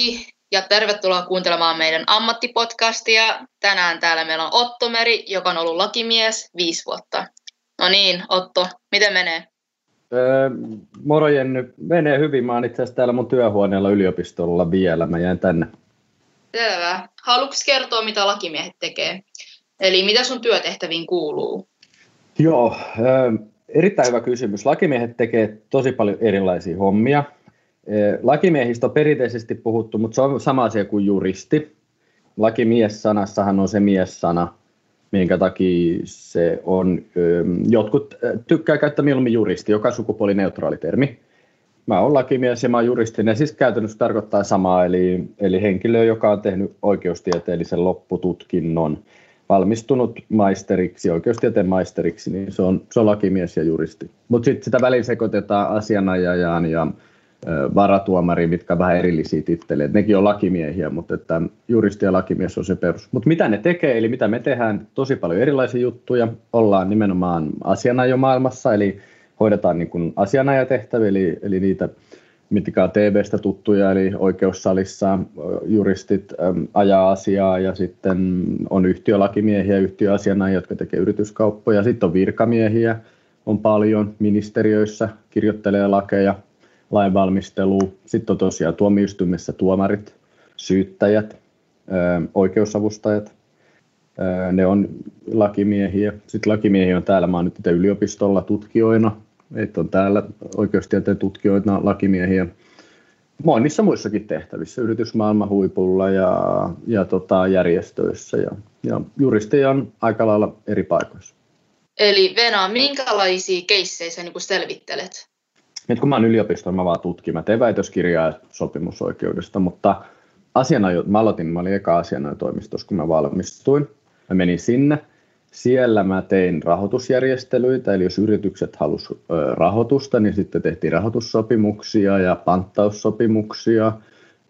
Kaikki ja tervetuloa kuuntelemaan meidän ammattipodcastia. Tänään täällä meillä on Otto Meri, joka on ollut lakimies viisi vuotta. No niin, Otto, miten menee? Öö, moro Jenny, menee hyvin. Mä oon itse asiassa täällä mun työhuoneella yliopistolla vielä. Mä jään tänne. Selvä. Haluatko kertoa, mitä lakimiehet tekee? Eli mitä sun työtehtäviin kuuluu? Joo, öö, erittäin hyvä kysymys. Lakimiehet tekee tosi paljon erilaisia hommia. Lakimiehistä on perinteisesti puhuttu, mutta se on sama asia kuin juristi. Lakimies-sanassahan on se mies-sana, minkä takia se on, jotkut tykkää käyttää mieluummin juristi, joka sukupuolineutraali termi. Mä oon lakimies ja mä oon juristi, ja siis käytännössä tarkoittaa samaa, eli, eli henkilö, joka on tehnyt oikeustieteellisen loppututkinnon, valmistunut maisteriksi, oikeustieteen maisteriksi, niin se on, se on lakimies ja juristi. Mutta sitten sitä välin sekoitetaan asianajajaan ja varatuomari, mitkä vähän erillisiä titteleitä. Nekin on lakimiehiä, mutta että juristi ja lakimies on se perus. Mutta mitä ne tekee, eli mitä me tehdään, tosi paljon erilaisia juttuja. Ollaan nimenomaan asianajomaailmassa, eli hoidetaan niin kuin asianajatehtäviä, eli, eli niitä mitkä on TVstä tuttuja, eli oikeussalissa juristit ajaa asiaa ja sitten on yhtiölakimiehiä, yhtiöasianajia, jotka tekee yrityskauppoja. Sitten on virkamiehiä, on paljon ministeriöissä, kirjoittelee lakeja, lainvalmistelu. Sitten on tosiaan tuomioistuimessa tuomarit, syyttäjät, oikeusavustajat. Ne on lakimiehiä. Sitten lakimiehiä on täällä, mä oon nyt yliopistolla tutkijoina. Että on täällä oikeustieteen tutkijoina lakimiehiä monissa muissakin tehtävissä, yritysmaailman huipulla ja, ja tota, järjestöissä. Ja, ja juristeja on aika lailla eri paikoissa. Eli Venä, minkälaisia keissejä sä niin selvittelet? Nyt kun mä oon yliopistolla, mä vaan tutkin, mä teen väitöskirjaa sopimusoikeudesta, mutta asianajo, mä aloitin, mä olin eka asianajotoimistossa, kun mä valmistuin. Mä menin sinne, siellä mä tein rahoitusjärjestelyitä, eli jos yritykset halusivat rahoitusta, niin sitten tehtiin rahoitussopimuksia ja panttaussopimuksia,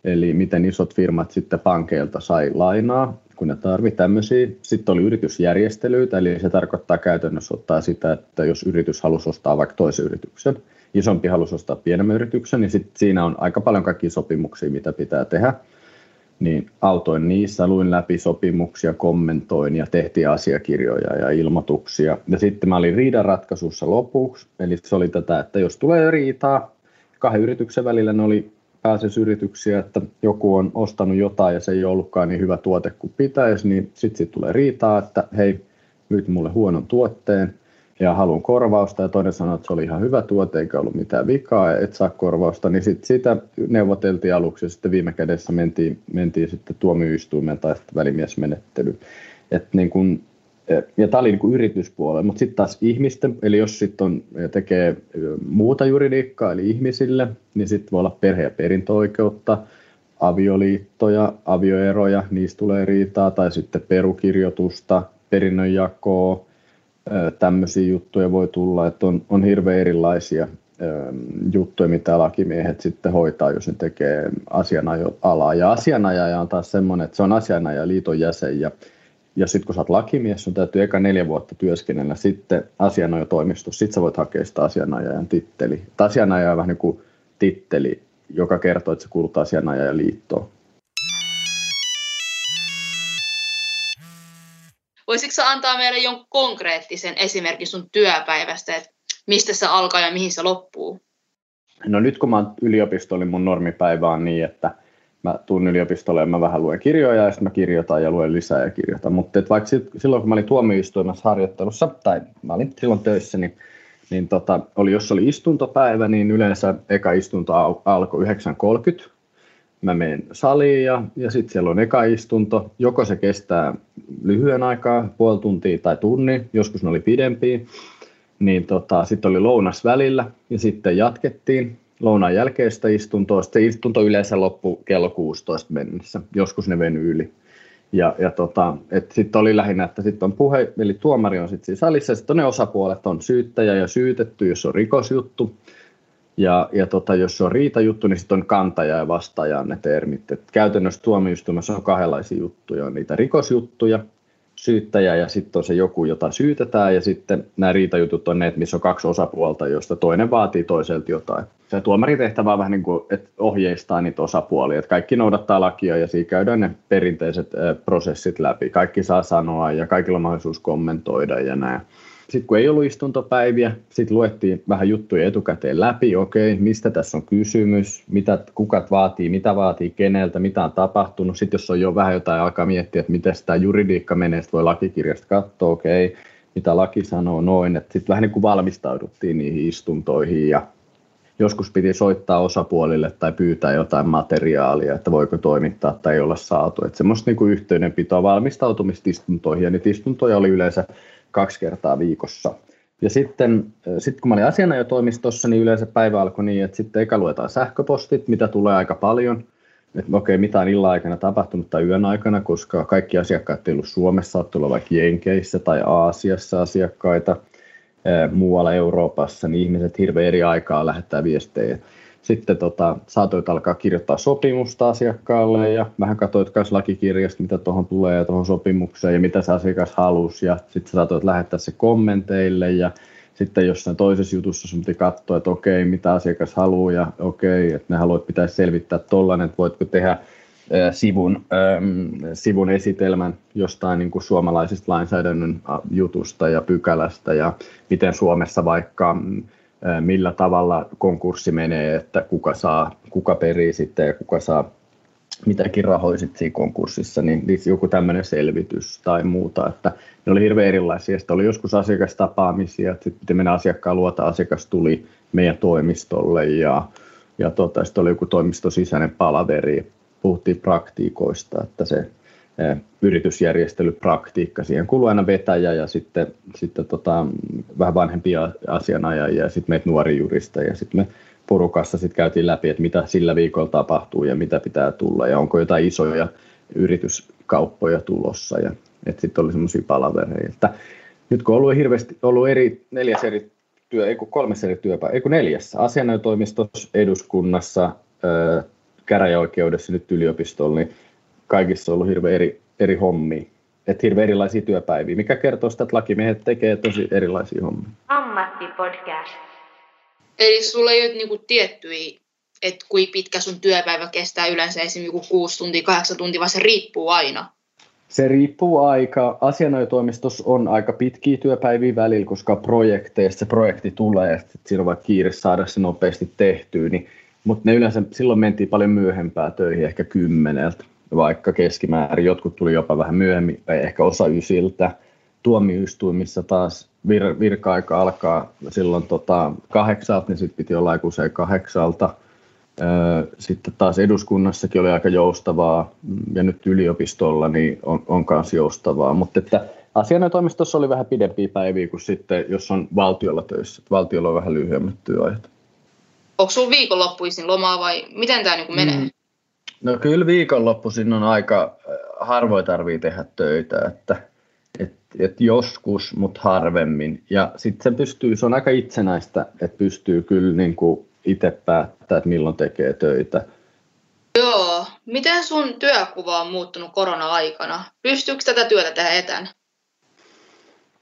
eli miten isot firmat sitten pankeilta sai lainaa, kun ne tarvitsi tämmöisiä. Sitten oli yritysjärjestelyitä, eli se tarkoittaa käytännössä ottaa sitä, että jos yritys halusi ostaa vaikka toisen yrityksen, isompi halusi ostaa pienemmän yrityksen, niin sit siinä on aika paljon kaikkia sopimuksia, mitä pitää tehdä. Niin autoin niissä, luin läpi sopimuksia, kommentoin ja tehtiin asiakirjoja ja ilmoituksia. Ja sitten mä olin riidanratkaisussa lopuksi, eli se oli tätä, että jos tulee riitaa, kahden yrityksen välillä ne oli pääsyysyrityksiä, että joku on ostanut jotain ja se ei ollutkaan niin hyvä tuote kuin pitäisi, niin sitten sit tulee riitaa, että hei, myyt mulle huonon tuotteen, ja haluan korvausta ja toinen sanoi, että se oli ihan hyvä tuote eikä ollut mitään vikaa, et saa korvausta, niin sit sitä neuvoteltiin aluksi ja sitten viime kädessä mentiin, mentiin sitten tuomioistuimeen tai sitten välimiesmenettely. Et niin kun, ja tämä oli niin kuin yrityspuolella, mutta sitten taas ihmisten, eli jos sitten tekee muuta juridiikkaa, eli ihmisille, niin sitten voi olla perhe- ja perintöoikeutta, avioliittoja, avioeroja, niistä tulee riitaa, tai sitten perukirjoitusta, perinnönjakoa, tämmöisiä juttuja voi tulla, että on, on hirveän erilaisia juttuja, mitä lakimiehet sitten hoitaa, jos ne tekee asianajoalaa. Ja asianajaja on taas semmoinen, että se on asianajaliiton jäsen ja, ja sitten kun sä oot lakimies, sun täytyy eka neljä vuotta työskennellä sitten asianajotoimistossa, sitten sä voit hakea sitä asianajajan titteli. Asianajaja on vähän niin kuin titteli, joka kertoo, että se kuuluu asianajajaliittoon. Voisitko antaa meille jonkun konkreettisen esimerkin sun työpäivästä, että mistä se alkaa ja mihin se loppuu? No nyt kun mä oon yliopistolla, mun normipäivä on niin, että mä tuun yliopistolle ja mä vähän luen kirjoja ja sitten mä kirjoitan ja luen lisää ja kirjoitan. Mutta vaikka silloin kun mä olin tuomioistuimessa harjoittelussa, tai mä olin silloin töissä, niin, niin tota, oli, jos oli istuntopäivä, niin yleensä eka istunto alkoi 9.30 mä menen saliin ja, ja sitten siellä on eka istunto. Joko se kestää lyhyen aikaa, puoli tuntia tai tunni, joskus ne oli pidempiä. Niin tota, sitten oli lounas välillä ja sitten jatkettiin lounaan jälkeistä istuntoa. Sitten istunto yleensä loppui kello 16 mennessä, joskus ne venyi yli. Ja, ja tota, sitten oli lähinnä, että sitten on puhe, eli tuomari on sitten siinä salissa, sitten ne osapuolet, on syyttäjä ja syytetty, jos on rikosjuttu, ja, ja tota, jos se on riitajuttu, niin sitten on kantaja ja vastaaja ne termit. Et käytännössä tuomioistuimessa on kahdenlaisia juttuja. On niitä rikosjuttuja, syyttäjä ja sitten on se joku, jota syytetään ja sitten nämä riitajutut on ne, missä on kaksi osapuolta, joista toinen vaatii toiselta jotain. Se tuomaritehtävä on vähän niin kuin, että ohjeistaa niitä osapuolia, että kaikki noudattaa lakia ja siinä käydään ne perinteiset prosessit läpi. Kaikki saa sanoa ja kaikilla on mahdollisuus kommentoida ja näin. Sitten kun ei ollut istuntopäiviä, sitten luettiin vähän juttuja etukäteen läpi, okei, mistä tässä on kysymys, mitä kukat vaatii, mitä vaatii keneltä, mitä on tapahtunut. Sitten jos on jo vähän jotain, alkaa miettiä, että miten tämä juridiikka menee, sitten voi lakikirjasta katsoa, okei, mitä laki sanoo noin. Sitten vähän niin kuin valmistauduttiin niihin istuntoihin ja joskus piti soittaa osapuolille tai pyytää jotain materiaalia, että voiko toimittaa tai ei olla saatu. Että semmoista niin kuin yhteydenpitoa valmistautumista istuntoihin ja niitä istuntoja oli yleensä kaksi kertaa viikossa. Ja sitten sit kun mä olin asianajotoimistossa, niin yleensä päivä alkoi niin, että sitten eka luetaan sähköpostit, mitä tulee aika paljon. Että okei, mitä on illan aikana tapahtunut tai yön aikana, koska kaikki asiakkaat ei ollut Suomessa, saattoi olla vaikka Jenkeissä tai Aasiassa asiakkaita, muualla Euroopassa, niin ihmiset hirveän eri aikaa lähettää viestejä sitten tota, saatoit alkaa kirjoittaa sopimusta asiakkaalle ja vähän katsoit myös lakikirjasta, mitä tuohon tulee ja tuohon sopimukseen ja mitä se asiakas halusi ja sitten saatoit lähettää se kommenteille ja sitten jossain toisessa jutussa sun piti katsoa, että okei, mitä asiakas haluaa ja okei, että ne haluat pitäisi selvittää tollainen, että voitko tehdä sivun, sivun esitelmän jostain niin kuin suomalaisista lainsäädännön jutusta ja pykälästä ja miten Suomessa vaikka millä tavalla konkurssi menee, että kuka saa, kuka perii sitten ja kuka saa mitäkin rahoja siinä konkurssissa, niin joku tämmöinen selvitys tai muuta, että ne oli hirveän erilaisia. Sitten oli joskus asiakastapaamisia, että sitten mennä asiakkaan luota, asiakas tuli meidän toimistolle ja, ja tota, sitten oli joku toimistosisäinen palaveri, puhuttiin praktiikoista, että se yritysjärjestelypraktiikka. Siihen kuuluu aina vetäjä ja sitten, sitten tota, vähän vanhempia asianajajia ja sitten meitä nuori jurista ja sitten me porukassa sitten käytiin läpi, että mitä sillä viikolla tapahtuu ja mitä pitää tulla ja onko jotain isoja yrityskauppoja tulossa ja että sitten oli semmoisia palavereja. Että nyt kun on ollut hirveästi ollut eri, neljäs eri työ, ei kun kolmessa eri työpäivä, ei kun neljässä, asianajotoimistossa, eduskunnassa, käräjäoikeudessa, nyt yliopistolla, niin kaikissa on ollut hirveän eri, eri hommia. Että hirveän erilaisia työpäiviä, mikä kertoo sitä, että lakimiehet tekee tosi erilaisia hommia. Ammattipodcast. Eli sulla ei ole niinku tiettyjä, että kuinka pitkä sun työpäivä kestää yleensä esimerkiksi 6 tuntia, 8 tuntia, vaan se riippuu aina? Se riippuu aika. Asianajotoimistossa on aika pitkiä työpäiviä välillä, koska projekteista se projekti tulee, että siinä on vaikka kiire saada se nopeasti tehtyä, niin, mutta ne yleensä silloin mentiin paljon myöhempää töihin, ehkä kymmeneltä vaikka keskimäärin. Jotkut tuli jopa vähän myöhemmin, tai ehkä osa ysiltä. Tuomioistuimissa taas vir, virka-aika alkaa silloin tota, kahdeksalta, niin sitten piti olla usein kahdeksalta. Sitten taas eduskunnassakin oli aika joustavaa, ja nyt yliopistolla niin on, on myös joustavaa. Mutta että asianajotoimistossa oli vähän pidempiä päiviä kuin sitten, jos on valtiolla töissä. Valtiolla on vähän lyhyemmät työajat. Onko sinulla viikonloppuisin lomaa vai miten tämä niin menee? Mm. No kyllä viikonloppuisin on aika äh, harvoin tarvii tehdä töitä, että et, et joskus, mutta harvemmin. Ja sitten se pystyy, se on aika itsenäistä, että pystyy kyllä niin kuin itse päättää, että milloin tekee töitä. Joo. Miten sun työkuva on muuttunut korona-aikana? Pystyykö tätä työtä tehdä etänä?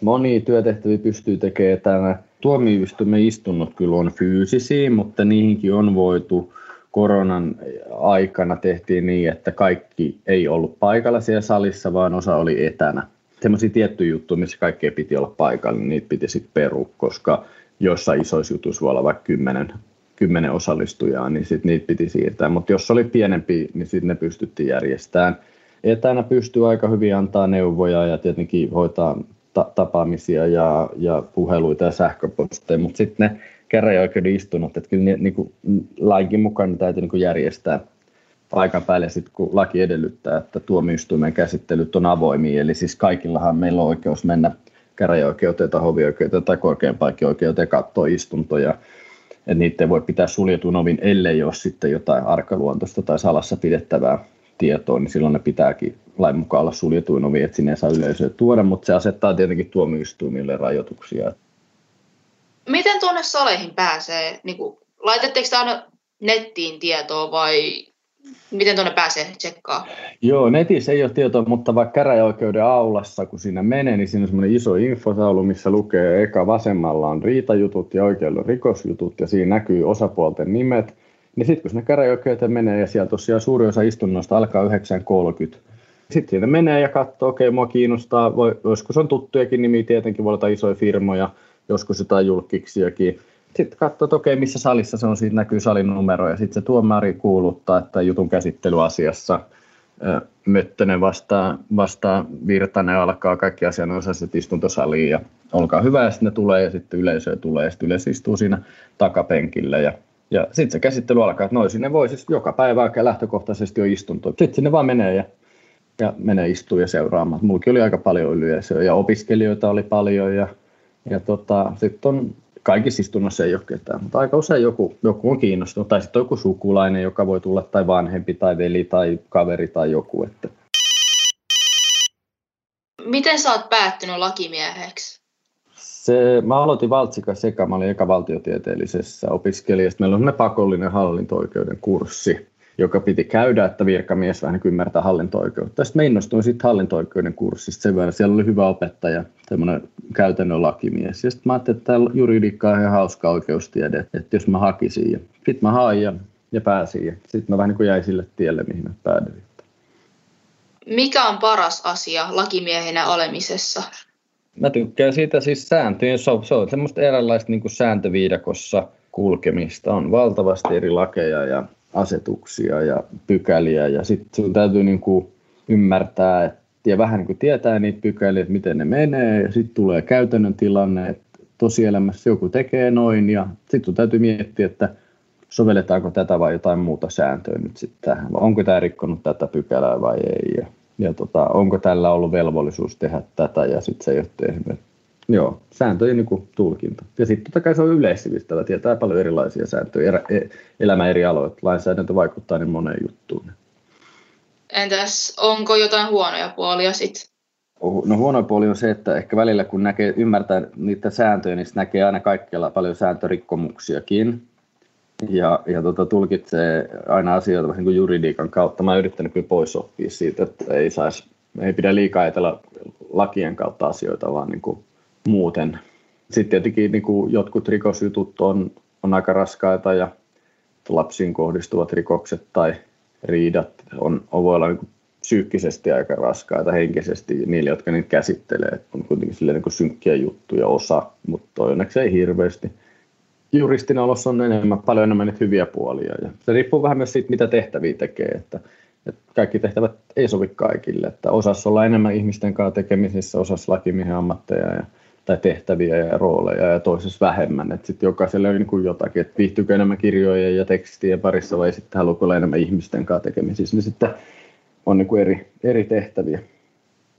Moni työtehtäviä pystyy tekemään etänä. Tuomioistuimen istunnot kyllä on fyysisiä, mutta niihinkin on voitu koronan aikana tehtiin niin, että kaikki ei ollut paikalla siellä salissa, vaan osa oli etänä. Sellaisia tiettyjä juttuja, missä kaikkea piti olla paikalla, niin niitä piti sitten perua, koska jossain isoissa jutuissa voi olla vaikka kymmenen, kymmenen osallistujaa, niin sitten niitä piti siirtää. Mutta jos oli pienempi, niin sitten ne pystyttiin järjestämään. Etänä pystyy aika hyvin antaa neuvoja ja tietenkin hoitaa ta- tapaamisia ja, ja puheluita ja sähköposteja, mutta sitten ne käräjäoikeuden istunnot, että kyllä niin kuin lainkin mukaan täytyy niin kuin järjestää paikan päälle, sit, kun laki edellyttää, että tuomioistuimen käsittelyt on avoimia, eli siis kaikillahan meillä on oikeus mennä käräjäoikeuteen tai hovioikeuteen tai korkeampaankin oikeuteen katsoa istuntoja, että niitä ei voi pitää suljetun ovin, ellei ole sitten jotain arkaluontoista tai salassa pidettävää tietoa, niin silloin ne pitääkin lain mukaan olla suljetuin ovi, että sinne ei saa yleisöä tuoda, mutta se asettaa tietenkin tuomioistuimille rajoituksia. Miten tuonne saleihin pääsee? Niin kuin, laitatteko aina nettiin tietoa vai Miten tuonne pääsee tsekkaa? Joo, netissä ei ole tietoa, mutta vaikka käräjäoikeuden aulassa, kun siinä menee, niin siinä on semmoinen iso infotaulu, missä lukee eka vasemmalla on riitajutut ja oikealla on rikosjutut ja siinä näkyy osapuolten nimet. Niin sitten kun sinne käräjäoikeuteen menee ja siellä tosiaan suuri osa istunnoista alkaa 9.30, sitten siinä menee ja katsoo, okei, okay, mua kiinnostaa, voi, joskus on tuttujakin nimiä, tietenkin voi olla isoja firmoja, joskus jotain julkiksiakin. Sitten katsoo, että okei, missä salissa se on, siitä näkyy salin numero, ja sitten se tuomari kuuluttaa, että jutun käsittelyasiassa Möttönen vastaa, vastaa Virtanen alkaa kaikki asianosaiset istuntosaliin ja olkaa hyvä ja sitten ne tulee ja sitten yleisö tulee ja sitten yleisö istuu siinä takapenkillä ja ja sitten se käsittely alkaa, että noin sinne voi siis joka päivä aika lähtökohtaisesti jo istunto. Sitten sinne vaan menee ja, ja menee istuu ja seuraamaan. Mullakin oli aika paljon yleisöä ja opiskelijoita oli paljon ja, ja tota, sitten on kaikissa istunnoissa ei ole ketään, mutta aika usein joku, joku on kiinnostunut, tai sitten joku sukulainen, joka voi tulla, tai vanhempi, tai veli, tai kaveri, tai joku. Että. Miten sä oot päättynyt lakimieheksi? Se, mä aloitin Valtsika sekä, mä olin eka valtiotieteellisessä opiskelijassa. Meillä on pakollinen hallinto-oikeuden kurssi joka piti käydä, että virkamies vähän niin ymmärtää hallinto-oikeutta. Sitten mä innostuin sitten hallinto-oikeuden kurssista sen verran. Siellä oli hyvä opettaja, semmoinen käytännön lakimies. Ja sitten mä ajattelin, että tämä juridiikka on ihan hauska oikeustiede, että jos mä hakisin. Ja sitten mä hain ja, ja pääsin. Ja sitten mä vähän niin kuin jäin sille tielle, mihin mä päädyin. Mikä on paras asia lakimiehenä olemisessa? Mä tykkään siitä siis sääntöjen, se on, se on semmoista eräänlaista niin sääntöviidakossa kulkemista. On valtavasti eri lakeja ja asetuksia ja pykäliä. Ja sitten sun täytyy niin kuin ymmärtää että, ja vähän niin kuin tietää niitä pykäliä, että miten ne menee. Ja sitten tulee käytännön tilanne, että tosielämässä joku tekee noin. Ja sitten täytyy miettiä, että sovelletaanko tätä vai jotain muuta sääntöä nyt sitten tähän, onko tämä rikkonut tätä pykälää vai ei? Ja, ja tota, onko tällä ollut velvollisuus tehdä tätä ja sitten se ei ole tehnyt. Joo, sääntöjen niin kuin, tulkinta. Ja sitten totta kai se on yleissivistävä, tietää paljon erilaisia sääntöjä, erä, e, elämä eri aloilla. Lainsäädäntö vaikuttaa niin moneen juttuun. Entäs onko jotain huonoja puolia sitten? No huono puoli on se, että ehkä välillä kun näkee, ymmärtää niitä sääntöjä, niin näkee aina kaikkialla paljon sääntörikkomuksiakin. Ja, ja tota, tulkitsee aina asioita vähän niin kuin juridiikan kautta. Mä oon yrittänyt kyllä pois oppia siitä, että ei, saisi, ei pidä liikaa ajatella lakien kautta asioita, vaan niin kuin muuten. Sitten tietenkin niin kuin jotkut rikosjutut on, on aika raskaita ja lapsiin kohdistuvat rikokset tai riidat on, on voi olla niin kuin psyykkisesti aika raskaita henkisesti niille, jotka niitä käsittelee. On kuitenkin niin kuin synkkiä juttuja osa, mutta onneksi ei hirveästi. Juristin olossa on enemmän, paljon enemmän niitä hyviä puolia. Ja se riippuu vähän myös siitä, mitä tehtäviä tekee. Että, että kaikki tehtävät ei sovi kaikille. Että osassa olla enemmän ihmisten kanssa tekemisissä, osassa lakimiehen ammatteja ja tai tehtäviä ja rooleja ja toisessa vähemmän. Että sitten jokaiselle on niin kuin jotakin, että viihtyykö enemmän kirjojen ja tekstien parissa vai sitten haluatko olla enemmän ihmisten kanssa tekemisissä, niin sitten on niin kuin eri, eri tehtäviä.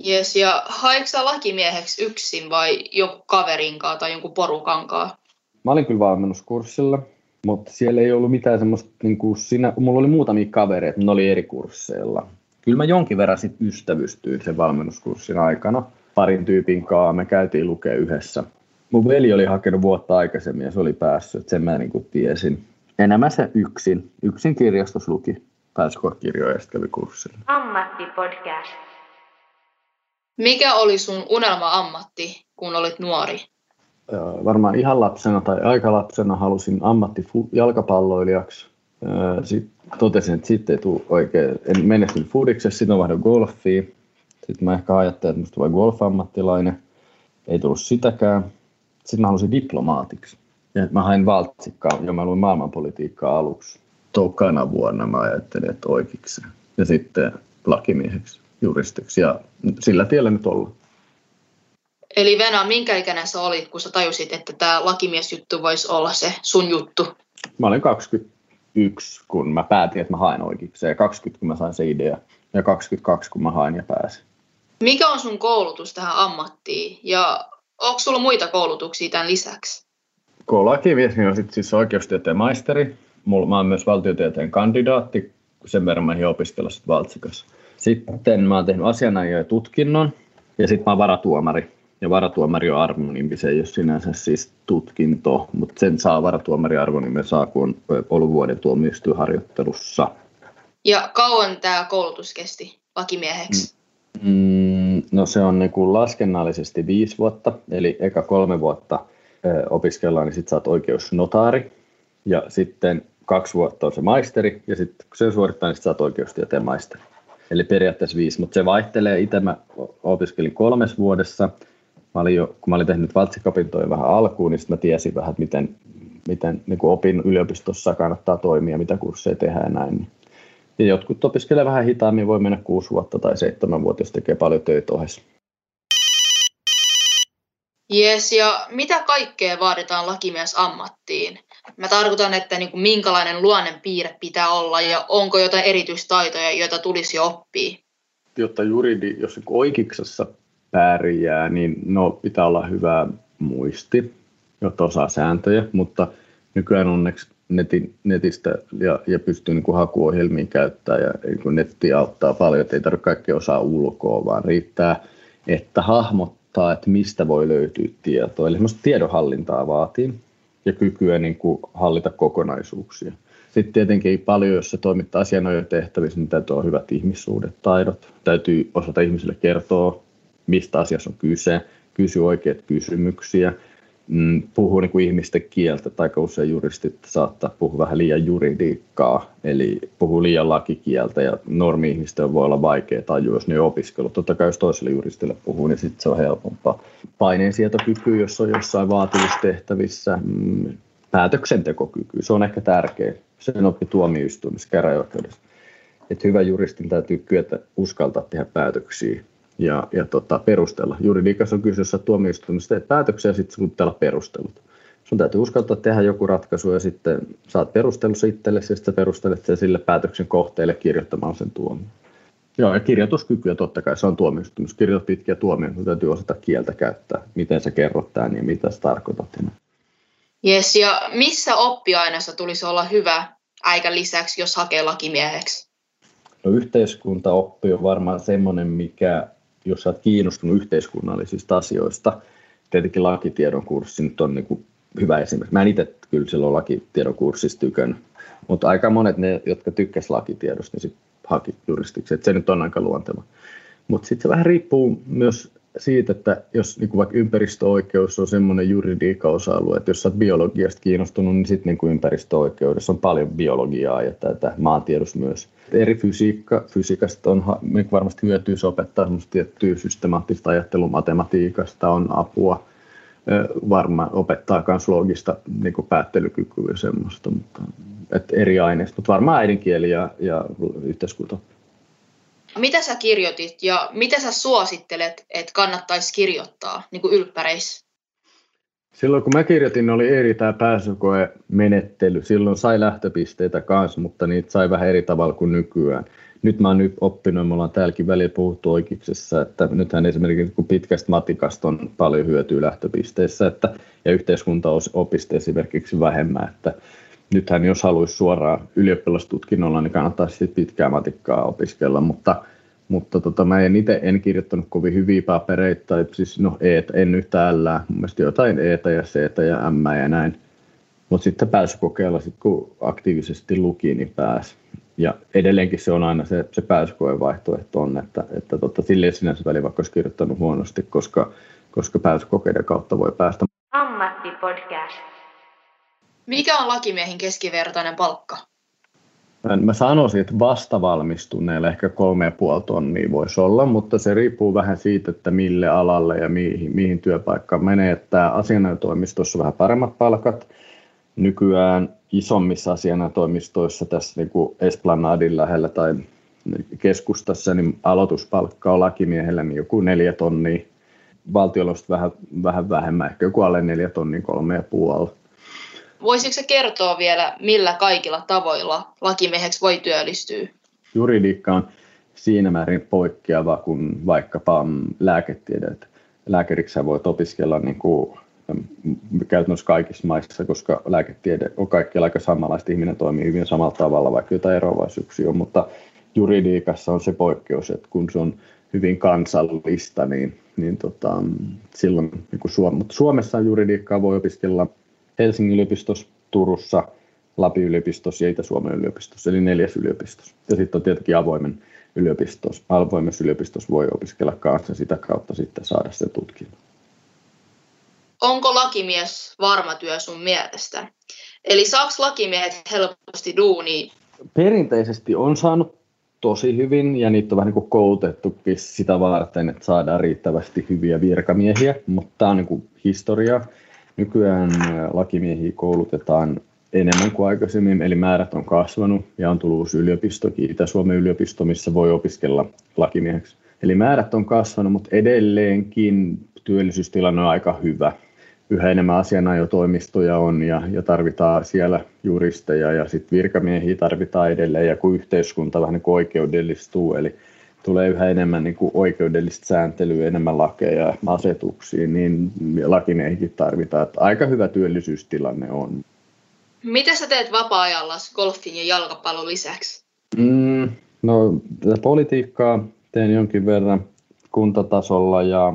Yes, ja haitko lakimieheksi yksin vai joku kaverin kanssa tai jonkun porukan kanssa? Mä olin kyllä valmennuskurssilla, mutta siellä ei ollut mitään semmoista, niin kuin siinä, mulla oli muutamia kavereita, ne oli eri kursseilla. Kyllä mä jonkin verran sit ystävystyin sen valmennuskurssin aikana parin tyypin kanssa, me käytiin lukea yhdessä. Mun veli oli hakenut vuotta aikaisemmin ja se oli päässyt, että sen mä niin kuin tiesin. Enemmän se yksin. Yksin kirjastus luki. Pääskokirjoja ja sitten kävi kurssilla. Ammattipodcast. Mikä oli sun unelma-ammatti, kun olit nuori? Varmaan ihan lapsena tai aika lapsena halusin ammatti jalkapalloilijaksi. Sitten totesin, että sitten ei tule oikein, en menestynyt fudiksessa, sitten on vaihdoin golfiin. Sitten mä ehkä ajattelin, että musta tulee golf-ammattilainen. Ei tullut sitäkään. Sitten mä halusin diplomaatiksi. Ja mä hain valtsikkaa, ja mä luin maailmanpolitiikkaa aluksi. Tokana vuonna mä ajattelin, että oikeiksi. Ja sitten lakimieheksi, juristiksi. Ja sillä tiellä nyt ollaan. Eli Venä, minkä ikäinen sä olit, kun sä tajusit, että tämä lakimiesjuttu voisi olla se sun juttu? Mä olin 21, kun mä päätin, että mä haen oikeiksi. Ja 20, kun mä sain se idea. Ja 22, kun mä hain ja pääsin. Mikä on sun koulutus tähän ammattiin ja onko sulla muita koulutuksia tämän lisäksi? Lakimies on sitten siis oikeustieteen maisteri. Mulla, mä oon myös valtiotieteen kandidaatti, sen verran mä opiskella sitten Valtsikas. Sitten mä oon tehnyt asianajoja tutkinnon ja sitten mä oon varatuomari. Ja varatuomari on arvonimi, se ei ole sinänsä siis tutkinto, mutta sen saa varatuomari arvonimen saa, kun on ollut vuoden tuomioistuinharjoittelussa. Ja kauan tämä koulutus kesti lakimieheksi? Mm, no se on niin kuin laskennallisesti viisi vuotta, eli eka kolme vuotta opiskellaan, niin sitten saat oikeusnotaari, ja sitten kaksi vuotta on se maisteri, ja sitten kun sen suorittaa, niin sit saat oikeustieteen maisteri. Eli periaatteessa viisi, mutta se vaihtelee. Itse mä opiskelin kolmes vuodessa. Mä olin jo, kun mä olin tehnyt valtsikopintoja vähän alkuun, niin sitten mä tiesin vähän, että miten, miten niin kuin opin yliopistossa kannattaa toimia, mitä kursseja tehdään ja näin. Ja jotkut opiskelee vähän hitaammin, voi mennä kuusi vuotta tai seitsemän vuotta, jos tekee paljon töitä ohessa. Jes, ja mitä kaikkea vaaditaan lakimies ammattiin? Mä tarkoitan, että niin kuin minkälainen luonnen piirre pitää olla ja onko jotain erityistaitoja, joita tulisi oppia? Jotta juridi, jos niin oikeuksessa pärjää, niin no, pitää olla hyvä muisti, jotta osaa sääntöjä, mutta nykyään onneksi netin, netistä ja, ja pystyy niin kuin hakuohjelmiin käyttää ja niin kuin netti auttaa paljon, että ei tarvitse kaikkea osaa ulkoa, vaan riittää, että hahmottaa, että mistä voi löytyä tietoa. Eli semmoista tiedonhallintaa vaatii ja kykyä niin kuin hallita kokonaisuuksia. Sitten tietenkin paljon, jos se toimittaa tehtävissä, niin täytyy olla hyvät ihmissuudet, taidot. Täytyy osata ihmisille kertoa, mistä asiassa on kyse, kysyä oikeita kysymyksiä – puhuu niin kuin ihmisten kieltä, tai usein juristit saattaa puhua vähän liian juridiikkaa, eli puhuu liian lakikieltä, ja normi-ihmisten voi olla vaikea tajua, jos ne on opiskellut. Totta kai jos toiselle juristille puhuu, niin sitten se on helpompaa. Paineensietokyky, jos on jossain vaativustehtävissä, mm, päätöksentekokyky, se on ehkä tärkeä. Sen oppi tuomioistuimessa käräjäoikeudessa. Että hyvä juristin täytyy kyetä uskaltaa tehdä päätöksiä ja, ja tota, perustella. Juridiikassa on kyseessä tuomioistuimessa teet päätöksiä ja sitten sun pitää olla perustelut. Sun täytyy uskaltaa tehdä joku ratkaisu ja sitten saat perustelussa itsellesi ja sitten perustelet sen sille päätöksen kohteelle kirjoittamaan sen tuomion. Joo, ja kirjoituskykyä totta kai, se on tuomioistuimessa. Kirjoitat pitkiä tuomioita, sun täytyy osata kieltä käyttää, miten sä kerrot tämän ja mitä sä tarkoitat. Yes, ja missä oppiaineessa tulisi olla hyvä äikä lisäksi, jos hakee lakimieheksi? No yhteiskuntaoppi on varmaan semmoinen, mikä jos olet kiinnostunut yhteiskunnallisista asioista, tietenkin lakitiedon kurssi nyt on niin kuin hyvä esimerkki. Mä en itse kyllä silloin lakitiedon kurssista tykännyt, mutta aika monet ne, jotka tykkäsivät lakitiedosta, niin sitten haki juristiksi. Et se nyt on aika luonteva. Mutta sitten se vähän riippuu myös siitä, että jos niin kuin vaikka ympäristöoikeus on semmoinen juridiikan osa-alue, että jos olet biologiasta kiinnostunut, niin sitten niin ympäristöoikeudessa on paljon biologiaa ja tätä maantiedus myös. Eri fysiikka, fysiikasta on niin varmasti hyötyä, opettaa semmoista tiettyä systemaattista ajattelua, matematiikasta on apua, varmaan opettaa myös loogista niin päättelykykyä semmoista, mutta että eri aineista, mutta varmaan äidinkieli ja, ja yhteiskunta mitä sä kirjoitit ja mitä sä suosittelet, että kannattaisi kirjoittaa niin kuin ylppäreissä? Silloin kun mä kirjoitin, oli eri tämä pääsykoe-menettely. Silloin sai lähtöpisteitä kanssa, mutta niitä sai vähän eri tavalla kuin nykyään. Nyt mä oon nyt oppinut, me ollaan täälläkin välillä puhuttu oikeuksessa, että nythän esimerkiksi kun pitkästä matikasta on paljon hyötyä lähtöpisteissä, että, ja yhteiskuntaopiste esimerkiksi vähemmän, että nythän jos haluaisi suoraan ylioppilastutkinnolla, niin kannattaisi sitten pitkää matikkaa opiskella, mutta, mutta tota, mä en itse en kirjoittanut kovin hyviä papereita, tai siis no e, en yhtään L, mun mielestä jotain E ja C ja M ja näin. Mutta sitten pääsi kokeilla, sit kun aktiivisesti luki, niin pääsi. Ja edelleenkin se on aina se, se pääsykoen vaihtoehto on, että, että tota, silleen sinänsä väli vaikka olisi kirjoittanut huonosti, koska, koska pääsykokeiden kautta voi päästä. Ammattipodcast. Mikä on lakimiehen keskivertainen palkka? Mä sanoisin, että vastavalmistuneelle ehkä kolme ja puoli tonnia voisi olla, mutta se riippuu vähän siitä, että mille alalle ja mihin, mihin työpaikkaan menee. Että asianajotoimistossa vähän paremmat palkat. Nykyään isommissa asianajotoimistoissa tässä niin kuin Esplanadin lähellä tai keskustassa, niin aloituspalkka on lakimiehellä niin joku neljä tonnia. Valtiolla vähän, vähän vähemmän, ehkä joku alle neljä tonnia, kolme ja puoli. Voisitko kertoa vielä, millä kaikilla tavoilla lakimieheksi voi työllistyä? Juridiikka on siinä määrin poikkeava kuin vaikkapa lääketieteet. Lääkäriksi voit opiskella niin kuin käytännössä kaikissa maissa, koska lääketiede on kaikkialla aika samanlaista. Ihminen toimii hyvin samalla tavalla, vaikka jotain eroavaisuuksia on, mutta juridiikassa on se poikkeus, että kun se on hyvin kansallista, niin, niin tota, silloin niin kuin Suom- Suomessa juridiikkaa voi opiskella Helsingin yliopistossa, Turussa, Lapin yliopistossa ja Itä-Suomen yliopistossa, eli neljäs yliopistossa. Ja sitten on tietenkin avoimen yliopistossa. Avoimessa yliopistossa voi opiskella kanssa sitä kautta sitten saada se tutkinto. Onko lakimies varma työ sun mielestä? Eli saaks lakimiehet helposti duuni? Perinteisesti on saanut tosi hyvin ja niitä on vähän niin koulutettukin sitä varten, että saadaan riittävästi hyviä virkamiehiä, mutta tämä on niin kuin historia. Nykyään lakimiehiä koulutetaan enemmän kuin aikaisemmin, eli määrät on kasvanut ja on tullut uusi yliopistokin, Itä-Suomen yliopisto, missä voi opiskella lakimieheksi. Eli määrät on kasvanut, mutta edelleenkin työllisyystilanne on aika hyvä. Yhä enemmän asianajotoimistoja on ja, ja tarvitaan siellä juristeja ja sitten virkamiehiä tarvitaan edelleen ja kun yhteiskunta vähän niin oikeudellistuu, eli tulee yhä enemmän niin kuin oikeudellista sääntelyä, enemmän lakeja ja asetuksia, niin lakimiehikin tarvitaan. Että aika hyvä työllisyystilanne on. Mitä sä teet vapaa-ajalla golfin ja jalkapallon lisäksi? Mm, no, tätä politiikkaa teen jonkin verran kuntatasolla ja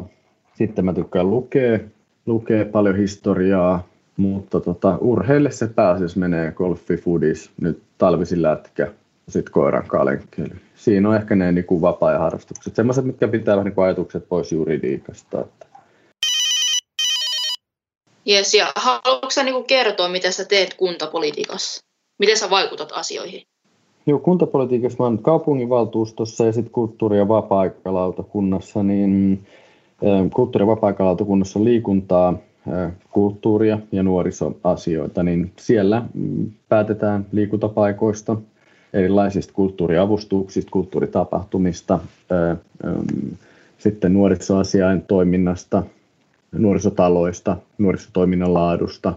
sitten mä tykkään lukea, lukea paljon historiaa, mutta tota, urheille se pääasiassa menee golfi, foodis, nyt talvisin lätkä, sitten koiran kalenkkely. Siinä on ehkä ne niin kuin vapaa-ajan semmoiset, mitkä pitää vähän niin kuin ajatukset pois juridiikasta. Että Yes, ja haluatko sä niin kertoa, mitä sä teet kuntapolitiikassa? Miten sä vaikutat asioihin? Joo, kuntapolitiikassa mä olen kaupunginvaltuustossa ja sitten kulttuuri- ja vapaa-aikalautakunnassa, niin kulttuuri- ja vapaa-aikalautakunnassa on liikuntaa, kulttuuria ja nuorisoasioita, niin siellä mm, päätetään liikuntapaikoista, erilaisista kulttuuriavustuksista, kulttuuritapahtumista, sitten nuorisoasiain toiminnasta, nuorisotaloista, nuorisotoiminnan laadusta,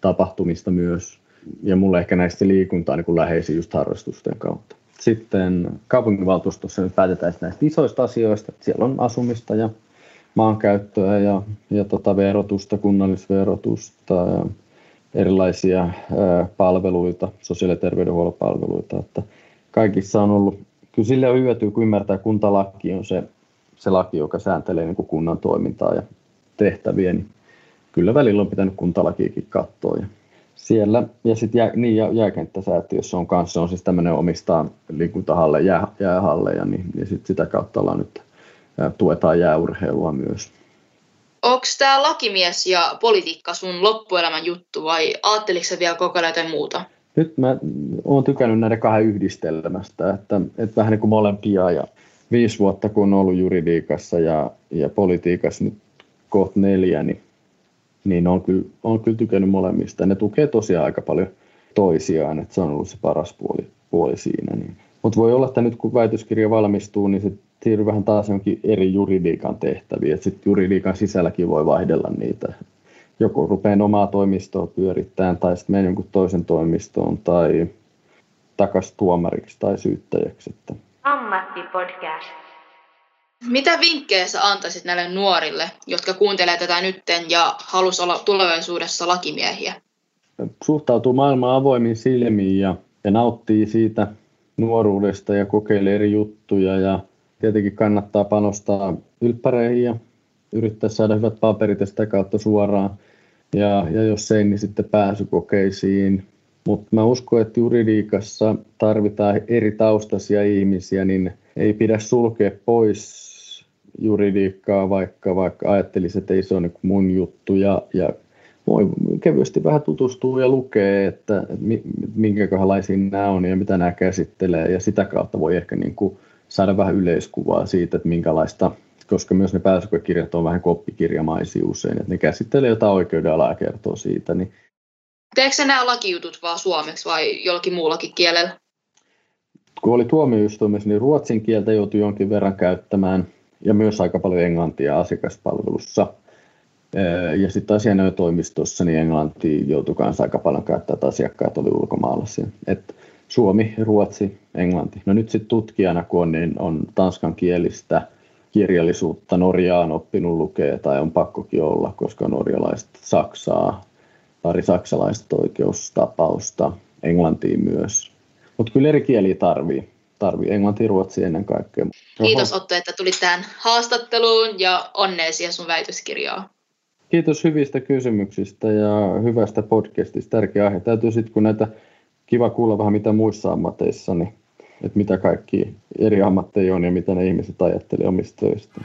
tapahtumista myös. Ja mulle ehkä näistä liikuntaa niin läheisiä just harrastusten kautta. Sitten kaupunginvaltuustossa nyt päätetään näistä isoista asioista. Siellä on asumista ja maankäyttöä ja, ja tota verotusta, kunnallisverotusta ja erilaisia palveluita, sosiaali- ja terveydenhuollon palveluita. Että kaikissa on ollut, kyllä sille on hyötyä, kun ymmärtää, kuntalaki on se, se laki, joka sääntelee niin kunnan toimintaa ja tehtäviä, niin kyllä välillä on pitänyt kuntalakiikin katsoa. Ja siellä, ja sitten jää, niin, jää, jääkenttäsäätiössä on kanssa, on siis tämmöinen omistaa liikuntahalle, jää, jäähalleja, niin, niin sit sitä kautta ollaan nyt tuetaan jääurheilua myös. Onko tämä lakimies ja politiikka sun loppuelämän juttu vai ajatteliko vielä kokeilla jotain muuta? Nyt mä oon tykännyt näiden kahden yhdistelmästä, että, että vähän niin kuin molempia ja viisi vuotta kun on ollut juridiikassa ja, ja politiikassa nyt kohta neljä, niin, niin on, kyllä, on kyllä tykännyt molemmista. Ne tukee tosiaan aika paljon toisiaan, että se on ollut se paras puoli, puoli siinä. Niin. Mutta voi olla, että nyt kun väitöskirja valmistuu, niin se siirryy vähän taas jonkin eri juridiikan tehtäviin. Sitten juridiikan sisälläkin voi vaihdella niitä. Joko rupean omaa toimistoa pyörittämään tai sitten menen jonkun toisen toimistoon tai takas tuomariksi tai syyttäjäksi. Ammattipodcast. Mitä vinkkejä sä antaisit näille nuorille, jotka kuuntelee tätä nytten ja halus olla tulevaisuudessa lakimiehiä? Suhtautuu maailmaan avoimin silmiin ja, ja nauttii siitä nuoruudesta ja kokeilee eri juttuja ja tietenkin kannattaa panostaa ylppäreihin ja yrittää saada hyvät paperit ja sitä kautta suoraan. Ja, ja jos ei, niin sitten pääsykokeisiin. Mutta mä uskon, että juridiikassa tarvitaan eri taustaisia ihmisiä, niin ei pidä sulkea pois juridiikkaa, vaikka, vaikka ajattelisi, että ei se ole niin mun juttu. Ja, ja voi kevyesti vähän tutustua ja lukea, että, että minkälaisia nämä on ja mitä nämä käsittelee. Ja sitä kautta voi ehkä niin kuin saada vähän yleiskuvaa siitä, että minkälaista, koska myös ne pääsykirjat on vähän koppikirjamaisia usein, että ne käsittelee jotain oikeudenalaa ja kertoo siitä. Niin Teekö nämä lakijutut vaan suomeksi vai jollakin muullakin kielellä? Kun oli tuomioistuimessa, niin ruotsin kieltä joutui jonkin verran käyttämään – ja myös aika paljon englantia asiakaspalvelussa. Ja sitten asianajotoimistossa niin englantia joutui kanssa aika paljon käyttää, että asiakkaat oli ulkomaalaisia. Et Suomi, Ruotsi, Englanti. No nyt sitten tutkijana, kun on, niin on tanskan kielistä kirjallisuutta. Norjaa on oppinut lukea tai on pakkokin olla, koska on norjalaista Saksaa, pari saksalaista oikeustapausta, englantiin myös. Mutta kyllä eri kieliä tarvii tarvii englanti ruotsi ennen kaikkea. Kiitos Otto, että tulit tähän haastatteluun ja onneesi sun väitöskirjaa. Kiitos hyvistä kysymyksistä ja hyvästä podcastista. Tärkeä aihe. Täytyy sitten, kun näitä kiva kuulla vähän mitä muissa ammateissa, niin, että mitä kaikki eri ammatteja on ja mitä ne ihmiset ajattelee omista töistä.